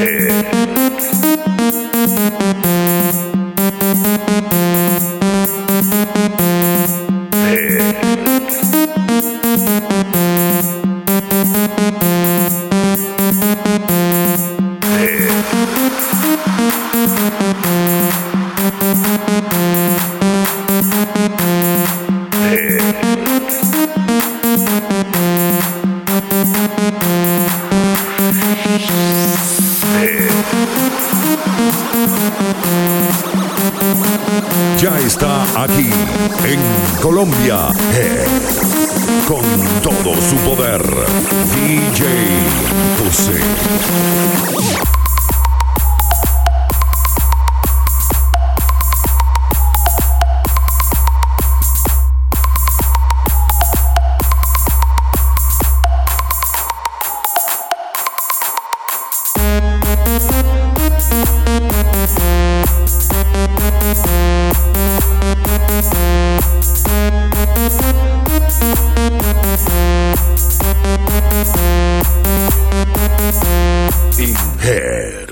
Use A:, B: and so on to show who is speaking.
A: Yeah. Ya está aquí en Colombia eh, con todo su poder DJ Sin Head.